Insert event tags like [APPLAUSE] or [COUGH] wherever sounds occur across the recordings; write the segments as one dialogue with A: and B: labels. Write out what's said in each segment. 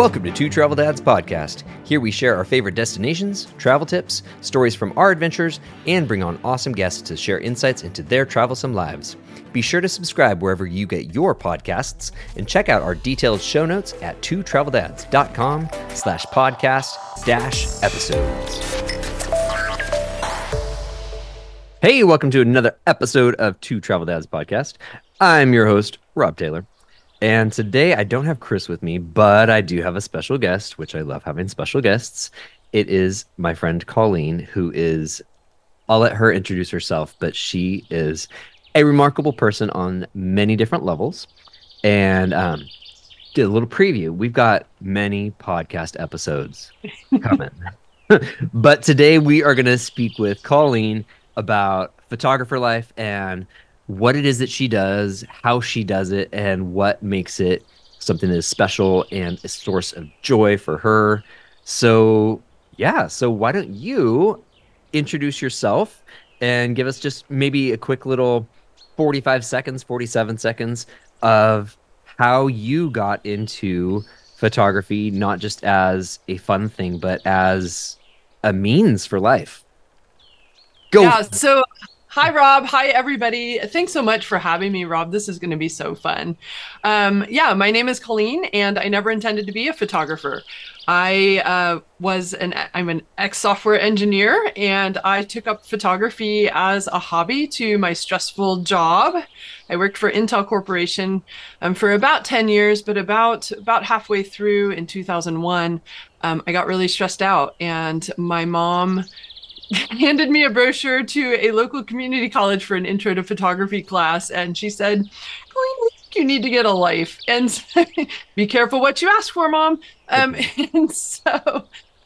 A: Welcome to Two Travel Dads Podcast. Here we share our favorite destinations, travel tips, stories from our adventures, and bring on awesome guests to share insights into their travelsome lives. Be sure to subscribe wherever you get your podcasts and check out our detailed show notes at twotraveldads.com slash podcast dash episodes. Hey, welcome to another episode of Two Travel Dads Podcast. I'm your host, Rob Taylor. And today I don't have Chris with me, but I do have a special guest, which I love having special guests. It is my friend Colleen, who is, I'll let her introduce herself, but she is a remarkable person on many different levels. And um, did a little preview. We've got many podcast episodes [LAUGHS] coming. [LAUGHS] but today we are going to speak with Colleen about photographer life and what it is that she does, how she does it, and what makes it something that is special and a source of joy for her. So, yeah, so why don't you introduce yourself and give us just maybe a quick little 45 seconds, 47 seconds of how you got into photography, not just as a fun thing, but as a means for life.
B: Go. Yeah, so Hi, Rob. Hi, everybody. Thanks so much for having me, Rob. This is going to be so fun. Um, yeah, my name is Colleen, and I never intended to be a photographer. I uh, was an I'm an ex software engineer, and I took up photography as a hobby to my stressful job. I worked for Intel Corporation um, for about ten years, but about about halfway through in 2001, um, I got really stressed out, and my mom [LAUGHS] handed me a brochure to a local community college for an intro to photography class, and she said, you need to get a life [LAUGHS] and be careful what you ask for, mom. Um, [LAUGHS] and so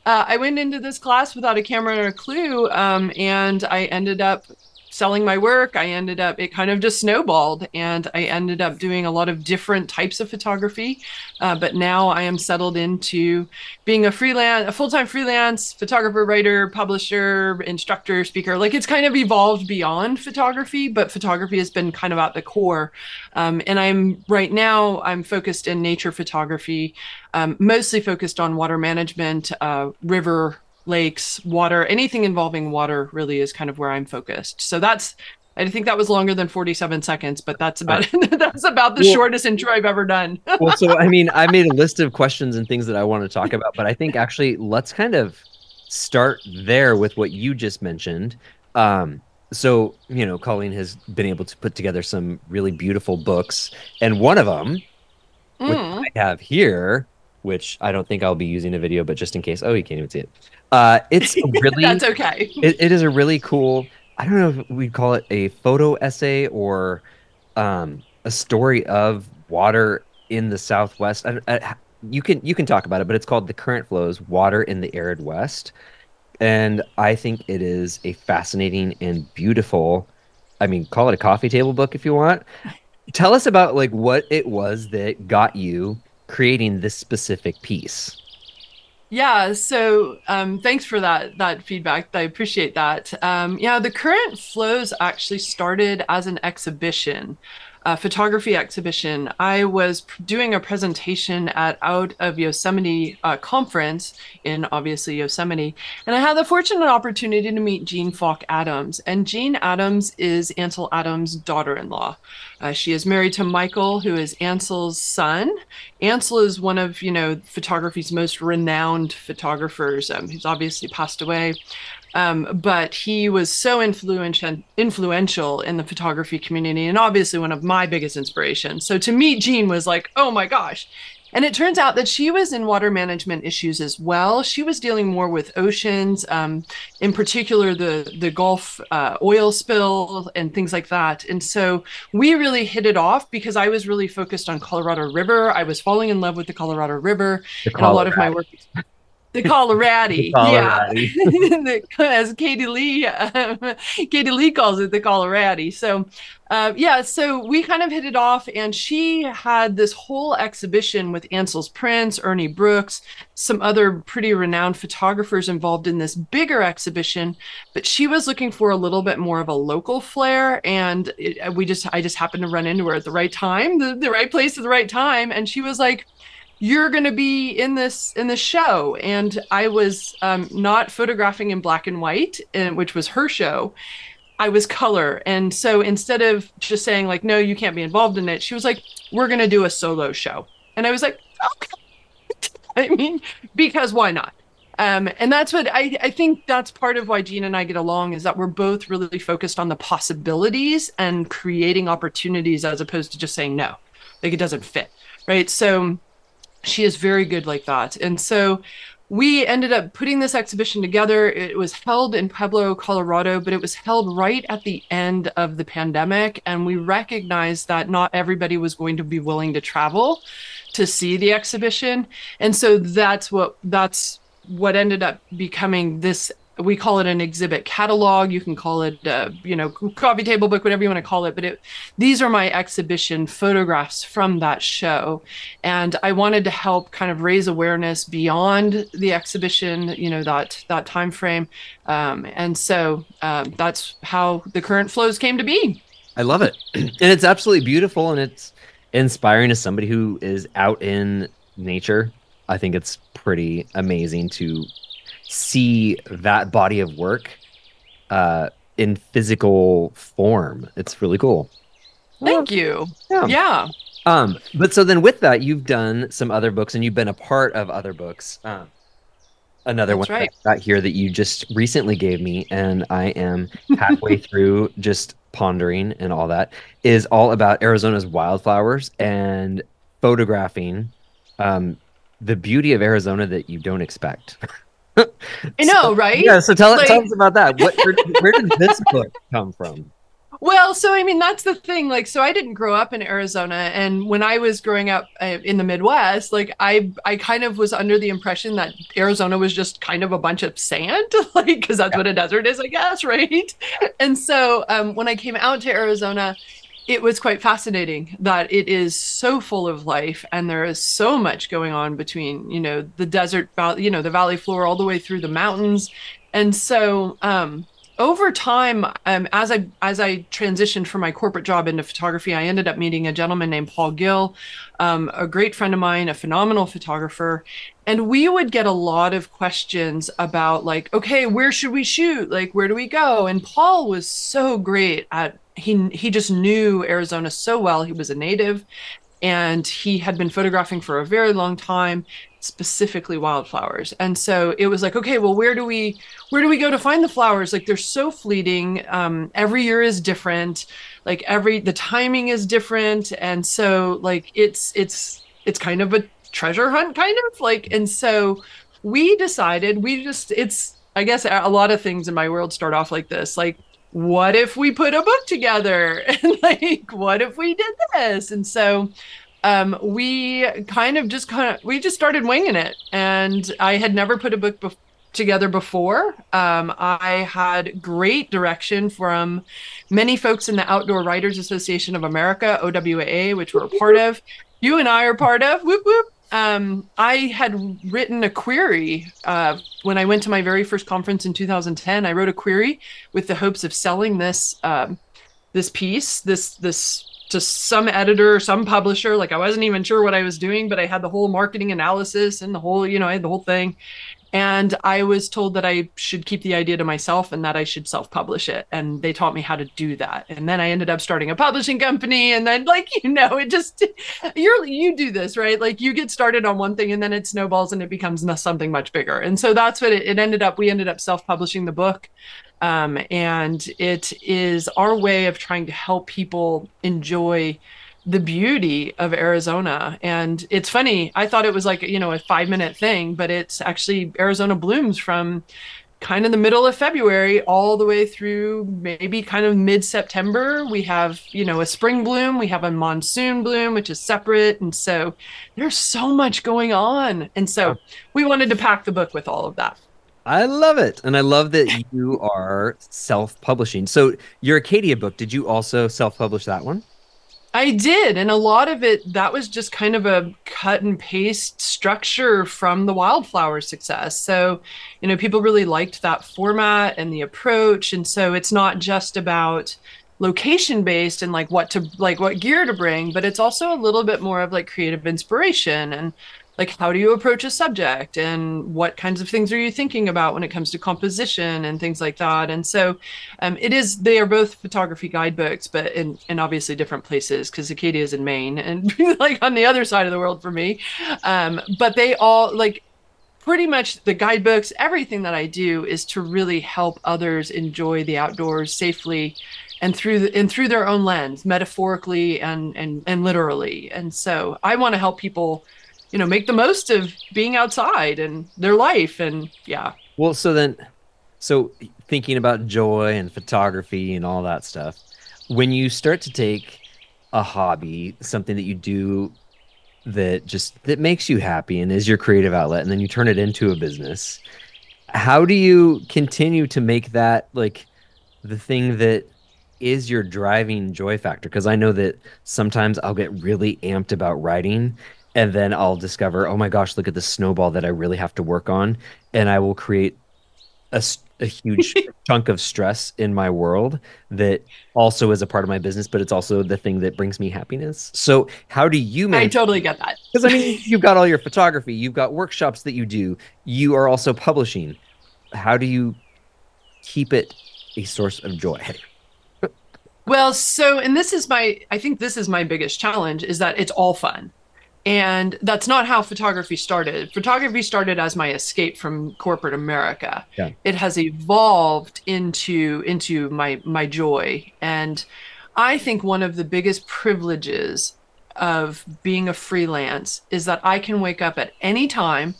B: uh, I went into this class without a camera or a clue, um, and I ended up selling my work, I ended up, it kind of just snowballed and I ended up doing a lot of different types of photography. Uh, but now I am settled into being a freelance, a full time freelance photographer, writer, publisher, instructor, speaker. Like it's kind of evolved beyond photography, but photography has been kind of at the core. Um, and I'm right now, I'm focused in nature photography, um, mostly focused on water management, uh, river lakes, water, anything involving water really is kind of where I'm focused. So that's I think that was longer than 47 seconds, but that's about [LAUGHS] that's about the well, shortest intro I've ever done. [LAUGHS]
A: well, so I mean, I made a list of questions and things that I want to talk about, but I think actually let's kind of start there with what you just mentioned. Um, so you know, Colleen has been able to put together some really beautiful books, and one of them, mm. which I have here, which I don't think I'll be using a video, but just in case. Oh, you can't even see it. Uh, it's [LAUGHS] really
B: that's okay.
A: It, it is a really cool. I don't know if we'd call it a photo essay or um, a story of water in the Southwest. I, I, you can you can talk about it, but it's called "The Current Flows: Water in the Arid West," and I think it is a fascinating and beautiful. I mean, call it a coffee table book if you want. Tell us about like what it was that got you creating this specific piece.
B: Yeah, so um, thanks for that that feedback. I appreciate that. Um, yeah, the current flows actually started as an exhibition uh, photography exhibition, I was doing a presentation at Out of Yosemite uh, conference in obviously Yosemite, and I had the fortunate opportunity to meet Jeanne Falk Adams. And Jeanne Adams is Ansel Adams' daughter-in-law. Uh, she is married to Michael, who is Ansel's son. Ansel is one of you know photography's most renowned photographers. Um, he's obviously passed away. Um, but he was so influential influential in the photography community and obviously one of my biggest inspirations. So to meet Jeanne was like, oh my gosh. And it turns out that she was in water management issues as well. She was dealing more with oceans, um, in particular the the Gulf uh, oil spill and things like that. And so we really hit it off because I was really focused on Colorado River. I was falling in love with the Colorado River, the and a lot of my work. [LAUGHS] The Colorado, yeah, [LAUGHS] as Katie Lee, um, Katie Lee calls it the Colorado. So, uh, yeah, so we kind of hit it off, and she had this whole exhibition with Ansel's prints, Ernie Brooks, some other pretty renowned photographers involved in this bigger exhibition. But she was looking for a little bit more of a local flair, and it, we just, I just happened to run into her at the right time, the, the right place at the right time, and she was like you're going to be in this in this show. And i was um, not photographing in black and white and, which was her show. I was color. And so instead of just saying like no you can't be involved in it she was like we're going to do a solo show. And i was like okay. [LAUGHS] I mean because why not? Um, and that's what I, I think that's part of why Jeanne and I get along is that we're both really focused on the possibilities and creating opportunities as opposed to just saying no, like it doesn't fit. Right. So she is very good like that. And so we ended up putting this exhibition together. It was held in Pueblo, Colorado, but it was held right at the end of the pandemic. And we recognized that not everybody was going to be willing to travel to see the exhibition. And so that's what that's what ended up becoming this we call it an exhibit catalog. You can call it you know coffee table book whatever you want to call it but it, these are my exhibition photographs from that show. And i wanted to help kind of raise awareness beyond the exhibition you know that that time frame um, and so um, that's how the current flows came to be.
A: I love it. [CLEARS THROAT] And it's absolutely beautiful and it's inspiring to somebody who is out in nature. I think it's pretty amazing to see that body of work uh, in physical form. It's really cool.
B: Thank you. Yeah. yeah.
A: Um, but so then with that, you've done some other books and you've been a part of other books. Um, another That's one right. got here that you just recently gave me, and I am halfway [LAUGHS] through just pondering and all that is all about Arizona's wildflowers and photographing um, the beauty of Arizona that you don't expect. [LAUGHS] [LAUGHS]
B: I know, so, right?
A: Yeah. So tell, like... tell us about that. What, where, [LAUGHS] where did this book come from?
B: Well, so I mean, that's the thing. Like, so I didn't grow up in Arizona, and when I was growing up uh, in the Midwest, like I, I kind of was under the impression that Arizona was just kind of a bunch of sand, [LAUGHS] like because that's yeah. what a desert is, I guess, right? And so um, when I came out to Arizona, it was quite fascinating that it is so full of life and there is so much going on between you know the desert you know the valley floor all the way through the mountains. And so um, over time um, as i as i transitioned from my corporate job into photography i ended up meeting a gentleman named paul gill um, a great friend of mine a phenomenal photographer. And we would get a lot of questions about like okay where should we shoot? Like where do we go? And paul was so great at he he just knew Arizona so well. He was a native, and he had been photographing for a very long time, specifically wildflowers. And so it was like, okay, well, where do we where do we go to find the flowers? Like they're so fleeting. Um, every year is different. Like every the timing is different, and so like it's it's it's kind of a treasure hunt, kind of like. And so we decided we just it's I guess a lot of things in my world start off like this. Like what if we put a book together? [LAUGHS] And like what if we did this? And so um, we kind of just kind of we just started winging it. And i had never put a book together before. Um, i had great direction from many folks in the outdoor writers association of america owaa which we're a part of. You and i are part of. Whoop whoop um, I had written a query uh, when I went to my very first conference in 2010. I wrote a query with the hopes of selling this um, this piece, this this to some editor, some publisher. Like I wasn't even sure what I was doing, but I had the whole marketing analysis and the whole, you know, I had the whole thing. And I was told that I should keep the idea to myself and that I should self publish it. And they taught me how to do that. And then I ended up starting a publishing company. And then, like, [LAUGHS] you know, it just, you're, you do this, right? Like, you get started on one thing and then it snowballs and it becomes something much bigger. And so that's what it, it ended up. We ended up self publishing the book. Um, and it is our way of trying to help people enjoy the beauty of Arizona. And it's funny, I thought it was like, you know, a five minute thing, but it's actually Arizona blooms from kind of the middle of February all the way through maybe kind of mid September. We have, you know, a spring bloom, we have a monsoon bloom, which is separate. And so there's so much going on. And so we wanted to pack the book with all of that.
A: I love it. And I love that you are self publishing. So, your Acadia book, did you also self publish that one?
B: I did. And a lot of it, that was just kind of a cut and paste structure from the wildflower success. So, you know, people really liked that format and the approach. And so it's not just about location based and like what to like what gear to bring but it's also a little bit more of like creative inspiration and like how do you approach a subject? And what kinds of things are you thinking about when it comes to composition and things like that? And so um, it is they are both photography guidebooks but in, in obviously different places because acadia is in maine and [LAUGHS] like on the other side of the world for me. Um, but they all like pretty much the guidebooks everything that i do is to really help others enjoy the outdoors safely and through the, and through their own lens metaphorically and and and literally. And so i want to help people you know make the most of being outside and their life and yeah.
A: Well so then so thinking about joy and photography and all that stuff when you start to take a hobby something that you do that just that makes you happy and is your creative outlet and then you turn it into a business how do you continue to make that like the thing that is your driving joy factor? Because i know that sometimes i'll get really amped about writing and then I'll discover, oh my gosh, look at the snowball that I really have to work on, and I will create a, a huge [LAUGHS] chunk of stress in my world that also is a part of my business, but it's also the thing that brings me happiness. So, how do you
B: manage? I totally get that [LAUGHS]
A: because I mean, [LAUGHS] you've got all your photography, you've got workshops that you do, you are also publishing. How do you keep it a source of joy?
B: well, so and this is my I think this is my biggest challenge is that it's all fun and that's not how photography started. Photography started as my escape from corporate america. Yeah. it has evolved into into my my joy. And i think one of the biggest privileges of being a freelance is that i can wake up at any time.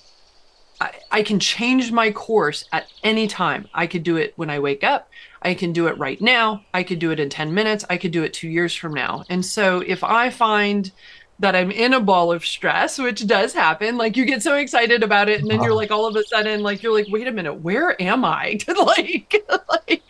B: I, I can change my course at any time. I could do it when i wake up. I can do it right now. I could do it in 10 minutes. I could do it two years from now. And so if i find that I'm in a ball of stress, which does happen. Like you get so excited about it, and then you're like, all of a sudden, like you're like, wait a minute, where am I? [LAUGHS] like, [LAUGHS] like,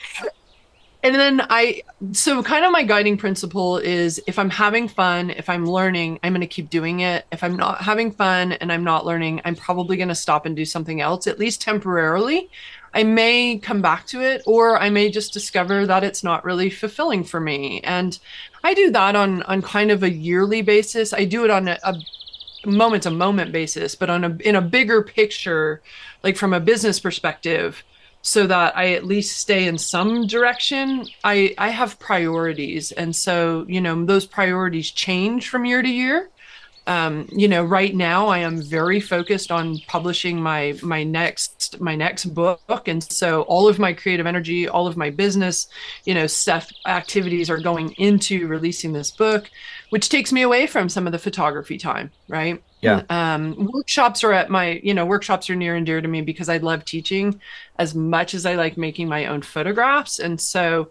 B: and then I, so kind of my guiding principle is if I'm having fun, if I'm learning, I'm going to keep doing it. If I'm not having fun and I'm not learning, I'm probably going to stop and do something else, at least temporarily. I may come back to it, or I may just discover that it's not really fulfilling for me. And I do that on on kind of a yearly basis. I do it on a, a moment to moment basis, but on a in a bigger picture, like from a business perspective, so that I at least stay in some direction. I I have priorities, and so you know those priorities change from year to year um, you know right now i am very focused on publishing my my next my next book. And so all of my creative energy all of my business you know stuff activities are going into releasing this book which takes me away from some of the photography time right?
A: Yeah.
B: Um, workshops are at my you know workshops are near and dear to me because i love teaching as much as i like making my own photographs. And so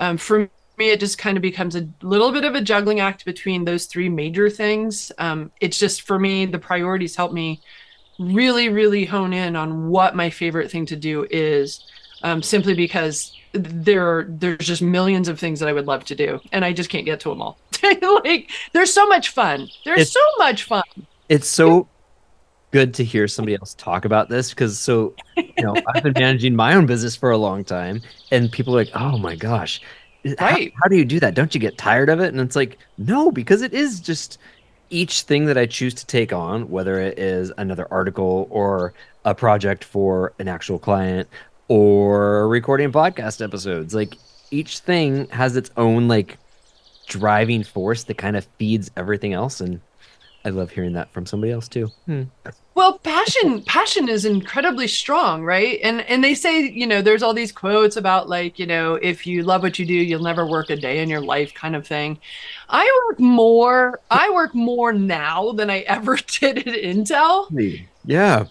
B: um, for me, it just kind of becomes a little bit of a juggling act between those three major things. Um, it's just for me, the priorities help me really, really hone in on what my favorite thing to do is, um, simply because there are, there's just millions of things that I would love to do, and I just can't get to them all. [LAUGHS] like, there's so much fun. There's it's, so much fun.
A: It's so good to hear somebody else talk about this because so you know I've been managing my own business for a long time, and people are like, "Oh my gosh, right how, how, do you do that? Don't you get tired of it? And it's like no because it is just each thing that i choose to take on whether it is another article or a project for an actual client or recording podcast episodes like each thing has its own like driving force that kind of feeds everything else. And i love hearing that from somebody else too hmm.
B: Well, passion passion is incredibly strong, right? And and they say, you know, there's all these quotes about like, you know, if you love what you do, you'll never work a day in your life kind of thing. I work more I work more now than I ever [LAUGHS] did at Intel.
A: Yeah.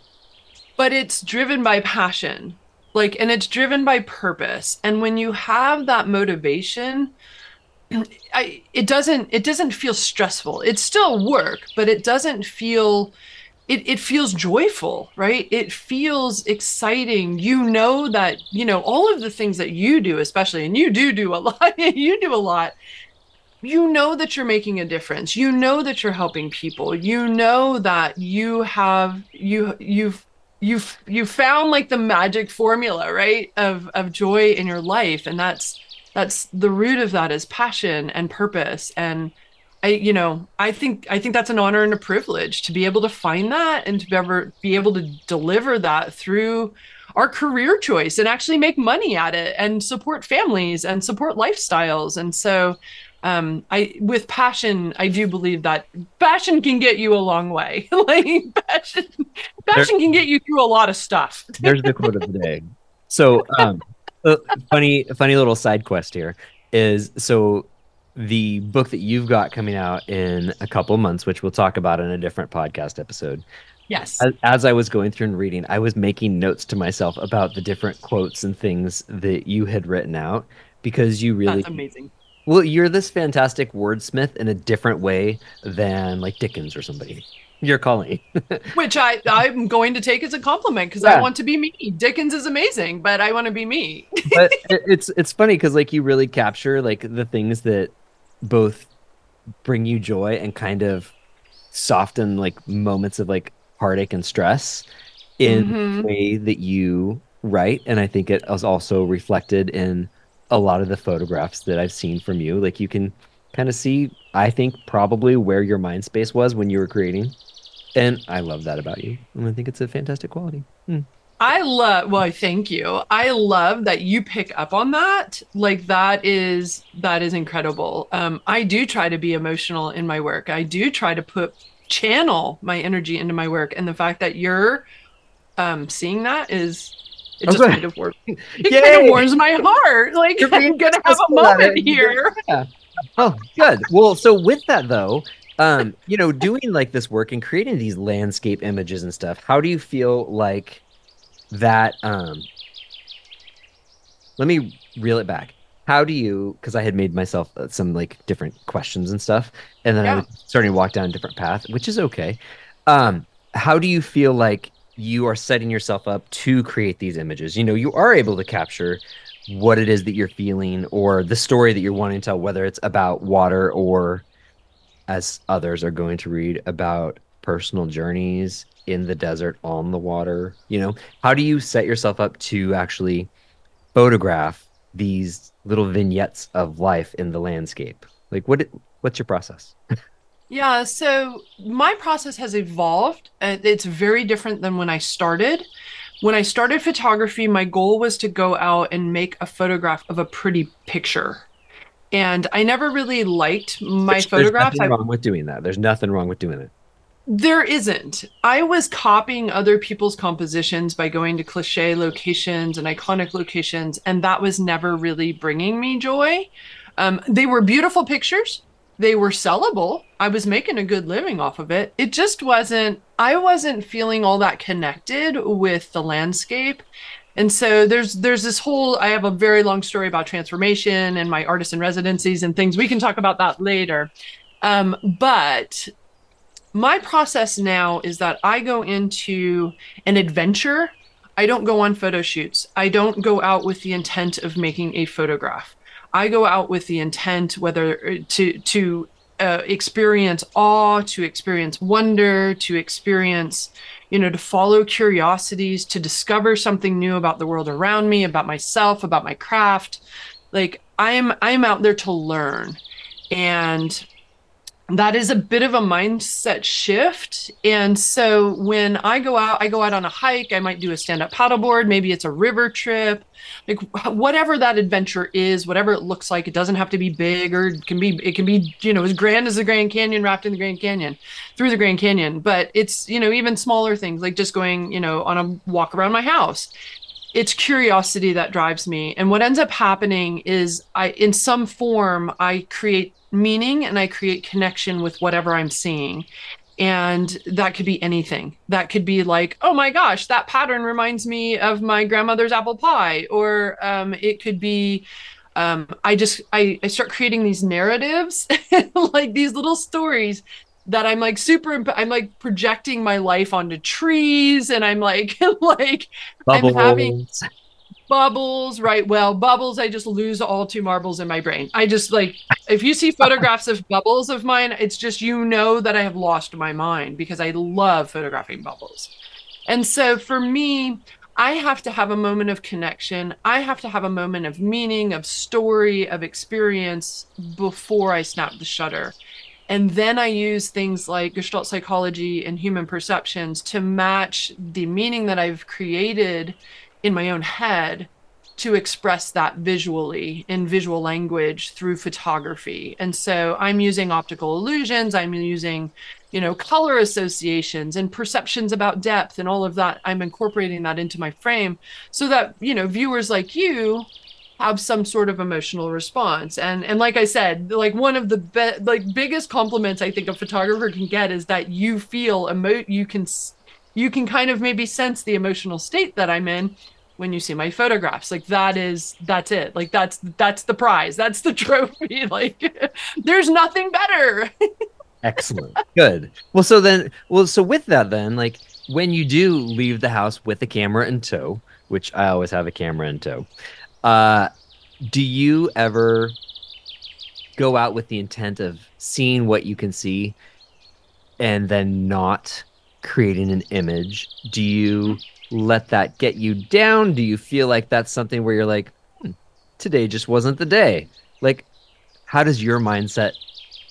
B: But it's driven by passion. Like and it's driven by purpose. And when you have that motivation, I, it doesn't it doesn't feel stressful. It's still work, but it doesn't feel it, it feels joyful, right? It feels exciting. You know that, you know, all of the things that you do, especially, and you do do a [LAUGHS] lot, you do a lot. You know that you're making a difference. You know that you're helping people. You know that you have, you, you've, you've, you found like the magic formula, right? Of, of joy in your life. And that's, that's the root of that is passion and purpose. And, I, you know, I think I think that's an honor and a privilege to be able to find that and to be ever be able to deliver that through our career choice and actually make money at it and support families and support lifestyles. And so um i with passion i do believe that passion can get you a long way [LAUGHS] like passion passion there, can get you through a lot of stuff
A: there's the quote of the day so um funny funny little side quest here is so the book that you've got coming out in a couple months, which we'll talk about in a different podcast episode.
B: Yes.
A: As, as, I was going through and reading, I was making notes to myself about the different quotes and things that you had written out because you really
B: That's amazing.
A: Well, you're this fantastic wordsmith in a different way than like Dickens or somebody. You're calling. [LAUGHS]
B: Which I I'm going to take as a compliment because yeah. I want to be me. Dickens is amazing, but I want to be me. [LAUGHS]
A: but it's it's funny because like you really capture like the things that both bring you joy and kind of soften like moments of like heartache and stress in mm-hmm. the way that you write and i think it is also reflected in a lot of the photographs that i've seen from you like you can kind of see i think probably where your mind space was when you were creating and i love that about you and i think it's a fantastic quality mm.
B: I love well, I thank you. I love that you pick up on that. Like that is that is incredible. Um, I do try to be emotional in my work. I do try to put channel my energy into my work. And the fact that you're um seeing that is it just okay. kind of warms it Yay! [LAUGHS] kind of warms my heart. Like you're [LAUGHS] I'm gonna have a moment here.
A: Yeah. Oh, good. Well, so with that though, um, you know, doing like this work and creating these landscape images and stuff, how do you feel like that um let me reel it back. How do you because i had made myself uh, some like different questions and stuff and then yeah. i was starting to walk down a different path which is okay. Um how do you feel like you are setting yourself up to create these images? You know you are able to capture what it is that you're feeling or the story that you're wanting to tell whether it's about water or as others are going to read about personal journeys in the desert on the water you know? How do you set yourself up to actually photograph these little vignettes of life in the landscape? Like what what's your process? [LAUGHS]
B: Yeah so my process has evolved it's very different than when i started. When i started photography my goal was to go out and make a photograph of a pretty picture and i never really liked my Which, photographs
A: there's nothing wrong with doing that there's nothing wrong with doing it
B: there isn't. I was copying other people's compositions by going to cliche locations and iconic locations, and that was never really bringing me joy. Um, they were beautiful pictures. They were sellable. I was making a good living off of it. It just wasn't, I wasn't feeling all that connected with the landscape. And so there's there's this whole I have a very long story about transformation and my artist in residencies and things. We can talk about that later. Um, but my process now is that I go into an adventure. I don't go on photo shoots. I don't go out with the intent of making a photograph. I go out with the intent whether to to uh, experience awe, to experience wonder, to experience, you know, to follow curiosities, to discover something new about the world around me, about myself, about my craft. Like I'm I'm out there to learn. And that is a bit of a mindset shift. And so when I go out, I go out on a hike, I might do a stand up paddleboard, maybe it's a river trip, like whatever that adventure is, whatever it looks like. It doesn't have to be big or it can be, it can be, you know, as grand as the Grand Canyon, wrapped in the Grand Canyon, through the Grand Canyon. But it's, you know, even smaller things like just going, you know, on a walk around my house it's curiosity that drives me and what ends up happening is i in some form i create meaning and I create connection with whatever I'm seeing. And that could be anything. That could be like, oh my gosh, that pattern reminds me of my grandmother's apple pie. Or um, it could be, um, I just, I, I start creating these narratives, [LAUGHS] like these little stories that I'm like super I'm like projecting my life onto trees and I'm like [LAUGHS] like. I'm having bubbles right? Well bubbles i just lose all two marbles in my brain. I just like if you see photographs of bubbles of mine it's just you know that i have lost my mind because i love photographing bubbles. And so for me i have to have a moment of connection. I have to have a moment of meaning of story of experience before i snap the shutter. And then I use things like Gestalt psychology and human perceptions to match the meaning that I've created in my own head to express that visually in visual language through photography. And so I'm using optical illusions, I'm using, you know, color associations and perceptions about depth and all of that. I'm incorporating that into my frame so that, you know, viewers like you have some sort of emotional response. And and like I said, like one of the be- like biggest compliments I think a photographer can get is that you feel emo you can you can kind of maybe sense the emotional state that I'm in when you see my photographs. Like that is that's it. Like that's that's the prize. That's the [LAUGHS] trophy. Like there's nothing better.
A: Excellent. Good. Well so then well so with that then like when you do leave the house with a camera in tow which i always have a camera in tow uh do you ever go out with the intent of seeing what you can see and then not creating an image do you let that get you down? Do you feel like that's something where you're like, hmm, today just wasn't the day? Like, how does your mindset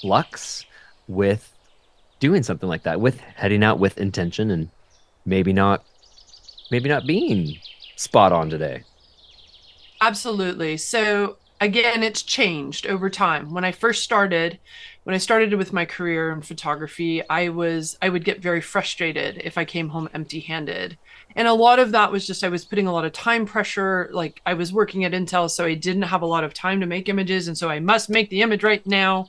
A: flux with doing something like that, with heading out with intention and maybe not, maybe not being spot on today?
B: Absolutely. So again, it's changed over time. When I first started, when I started with my career in photography, I was I would get very frustrated if I came home empty-handed. And a lot of that was just I was putting a lot of time pressure. Like I was working at Intel, so I didn't have a lot of time to make images, and so I must make the image right now.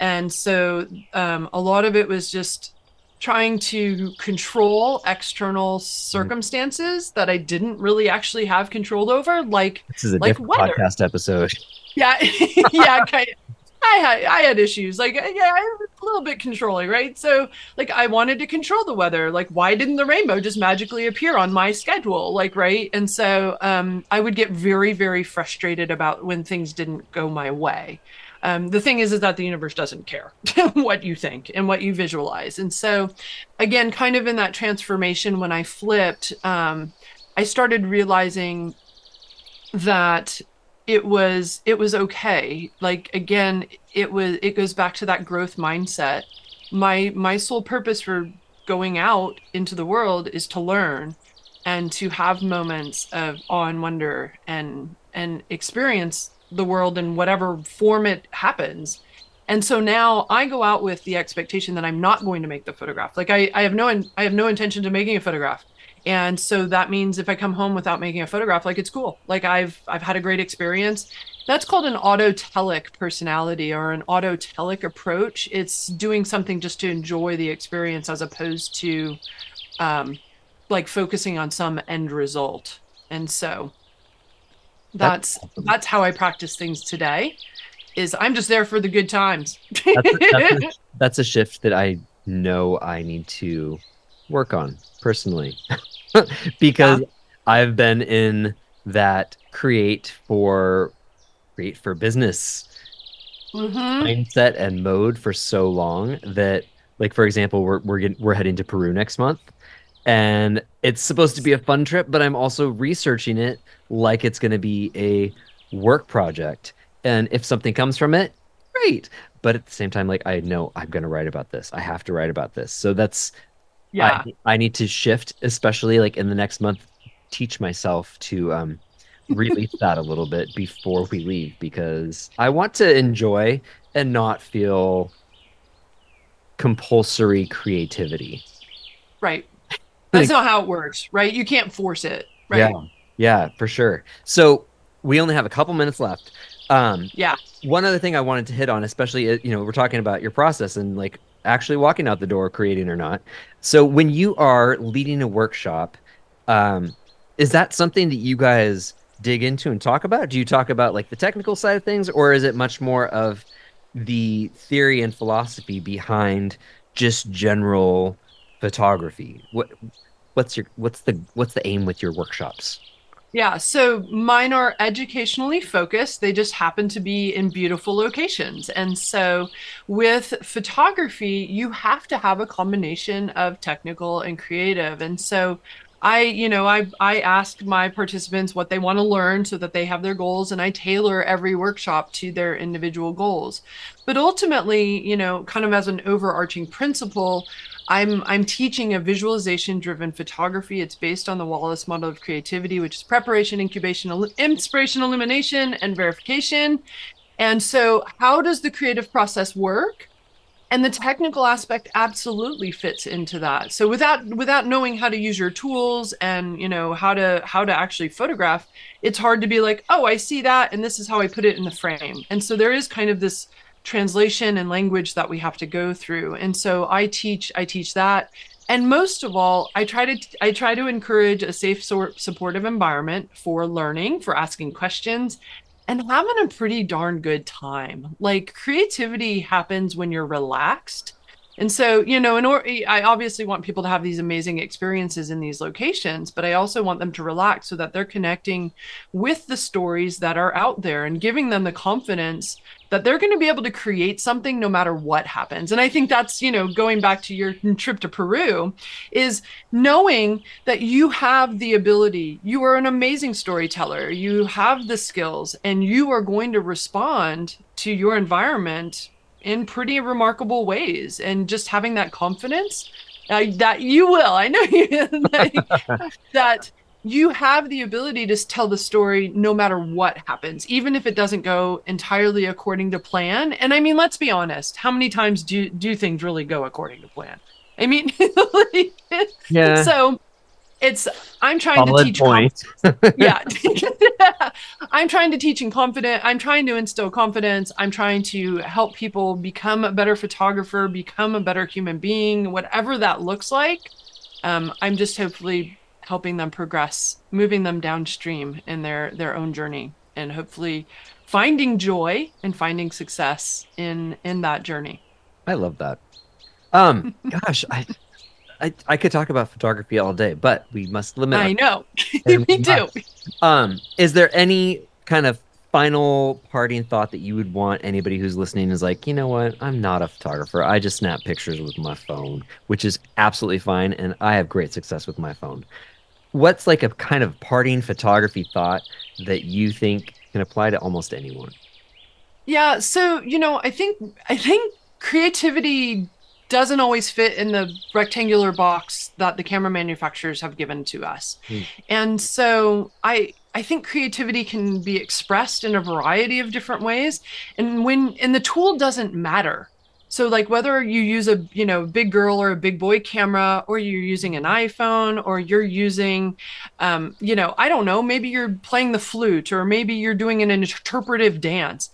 B: And so um, a lot of it was just trying to control external circumstances that I didn't really actually have control over, like
A: this is a
B: like
A: different weather. podcast episode.
B: Yeah, [LAUGHS] yeah, kind of. I had I had issues. Like yeah I was a little bit controlling right? So like I wanted to control the weather. Like why didn't the rainbow just magically appear on my schedule? Like right? And so um, I would get very very frustrated about when things didn't go my way. Um, the thing is is that the universe doesn't care [LAUGHS] what you think and what you visualize. And so again kind of in that transformation when I flipped um, I started realizing that it was it was okay. Like again it was it goes back to that growth mindset. My my sole purpose for going out into the world is to learn and to have moments of awe and wonder and and experience the world in whatever form it happens. And so now i go out with the expectation that i'm not going to make the photograph. Like i, I have no i have no intention to making a photograph and so that means if i come home without making a photograph like it's cool. Like i've i've had a great experience. That's called an autotelic personality or an autotelic approach. It's doing something just to enjoy the experience as opposed to um, like focusing on some end result. And so that's that's, that's how i practice things today is i'm just there for the good times.
A: That's, a, that's, a, [LAUGHS] that's a shift that i know i need to work on personally. [LAUGHS] Because yeah. I've been in that create for create for business mm-hmm. mindset and mode for so long that like for example we're we're getting, we're heading to Peru next month and it's supposed to be a fun trip but I'm also researching it like it's going to be a work project. And if something comes from it great. But at the same time like I know I'm going to write about this. I have to write about this. So that's yeah. I, I need to shift especially like in the next month teach myself to um release that a little bit before we leave because i want to enjoy and not feel compulsory creativity.
B: Right. [LAUGHS] That's not how it works right? You can't force it right?
A: Yeah. Yeah for sure. So we only have a couple minutes left. Um
B: yeah.
A: one other thing i wanted to hit on especially uh, you know we're talking about your process and like actually walking out the door, creating or not. So when you are leading a workshop, um, is that something that you guys dig into and talk about? Do you talk about like the technical side of things, or is it much more of the theory and philosophy behind just general photography? What what's your what's the what's the aim with your workshops?
B: Yeah, so mine are educationally focused. They just happen to be in beautiful locations. And so with photography, you have to have a combination of technical and creative. And so I, you know, I I ask my participants what they want to learn so that they have their goals and I tailor every workshop to their individual goals. But ultimately, you know, kind of as an overarching principle, I'm I'm teaching a visualization driven photography. It's based on the Wallas model of creativity, which is preparation, incubation, inspiration, illumination, and verification. And so, how does the creative process work? And the technical aspect absolutely fits into that. So without without knowing how to use your tools and you know how to how to actually photograph, it's hard to be like, oh, I see that, and this is how I put it in the frame. And so there is kind of this translation and language that we have to go through. And so I teach I teach that. And most of all i try to i try to encourage a safe sort supportive environment for learning for asking questions and having a pretty darn good time. Like creativity happens when you're relaxed. And so, you know, in or I obviously want people to have these amazing experiences in these locations, but I also want them to relax so that they're connecting with the stories that are out there and giving them the confidence that they're going to be able to create something no matter what happens. And I think that's, you know, going back to your trip to Peru is knowing that you have the ability, you are an amazing storyteller, you have the skills, and you are going to respond to your environment in pretty remarkable ways and just having that confidence uh, that you will i know you [LAUGHS] [LAUGHS] that you have the ability to tell the story no matter what happens even if it doesn't go entirely according to plan. And i mean let's be honest how many times do do things really go according to plan? I mean [LAUGHS] yeah. so it's i'm trying Solid to teach point. [LAUGHS] yeah. [LAUGHS] I'm trying to teach in confident i'm trying to instill confidence i'm trying to help people become a better photographer become a better human being whatever that looks like. Um, i'm just hopefully helping them progress moving them downstream in their their own journey and hopefully finding joy and finding success in in that journey
A: i love that um [LAUGHS] gosh i I, I could talk about photography all day, but we must limit.
B: I know. [LAUGHS] [LAUGHS] we do.
A: Um, is there any kind of final parting thought that you would want anybody who's listening is like, you know what? I'm not a photographer. I just snap pictures with my phone, which is absolutely fine. And I have great success with my phone. What's like a kind of parting photography thought that you think can apply to almost anyone?
B: Yeah. So, you know, I think, I think creativity doesn't always fit in the rectangular box that the camera manufacturers have given to us. Mm. And so I I think creativity can be expressed in a variety of different ways and when and the tool doesn't matter. So like whether you use a, you know, big girl or a big boy camera or you're using an iPhone or you're using um, you know, I don't know, maybe you're playing the flute or maybe you're doing an interpretive dance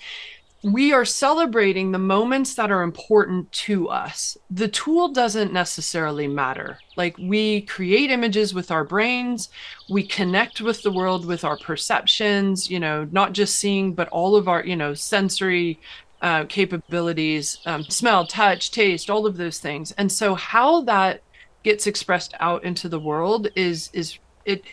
B: we are celebrating the moments that are important to us. The tool doesn't necessarily matter. Like we create images with our brains, we connect with the world with our perceptions, you know, not just seeing, but all of our, you know, sensory uh, capabilities, um, smell, touch, taste, all of those things. And so how that gets expressed out into the world is is it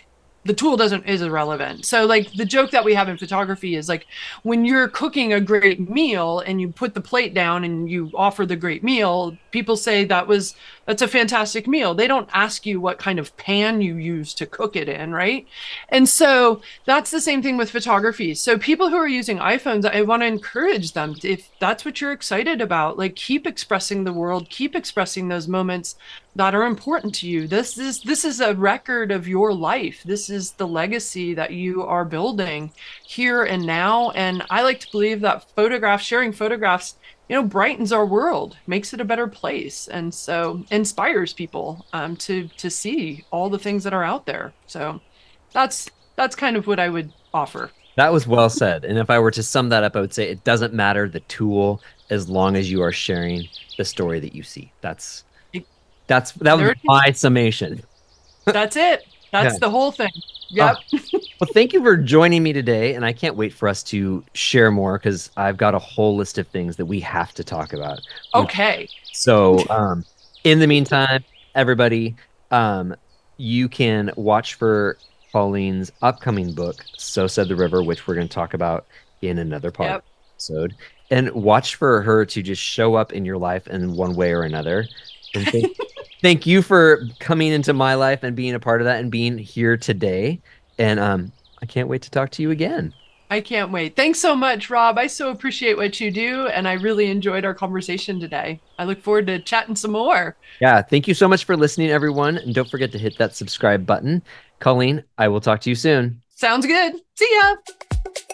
B: the tool doesn't is irrelevant. So like the joke that we have in photography is like when you're cooking a great meal and you put the plate down and you offer the great meal, people say that was that's a fantastic meal. They don't ask you what kind of pan you use to cook it in, right? And so that's the same thing with photography. So people who are using iPhones, I want to encourage them if that's what you're excited about, like keep expressing the world, keep expressing those moments that are important to you. This is this is a record of your life. This is the legacy that you are building here and now. And I like to believe that photographs, sharing photographs, you know, brightens our world, makes it a better place, and so inspires people um, to to see all the things that are out there. So that's that's kind of what I would offer.
A: That was well said. And if I were to sum that up, I would say it doesn't matter the tool as long as you are sharing the story that you see. That's that's that was my summation. [LAUGHS]
B: That's it. That's yeah. the whole thing. Yep.
A: Uh, [LAUGHS] well, thank you for joining me today, and I can't wait for us to share more because I've got a whole list of things that we have to talk about.
B: Okay.
A: So, um, in the meantime, everybody, um, you can watch for Colleen's upcoming book, "So Said the River," which we're going to talk about in another part yep. episode, and watch for her to just show up in your life in one way or another. And thank, [LAUGHS] thank you for coming into my life and being a part of that and being here today. And um, I can't wait to talk to you again.
B: I can't wait. Thanks so much, Rob. I so appreciate what you do, and I really enjoyed our conversation today. I look forward to chatting some more.
A: Yeah, thank you so much for listening, everyone. And don't forget to hit that subscribe button. Colleen, I will talk to you soon.
B: Sounds good. See ya.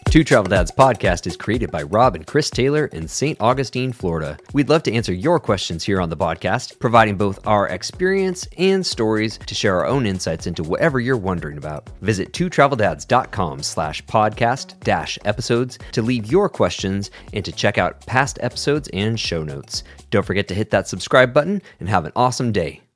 A: Two Travel Dads podcast is created by Rob and Chris Taylor in St. Augustine, Florida. We'd love to answer your questions here on the podcast, providing both our experience and stories to share our own insights into whatever you're wondering about. Visit twotraveldads.com slash podcast dash episodes to leave your questions and to check out past episodes and show notes. Don't forget to hit that subscribe button and have an awesome day.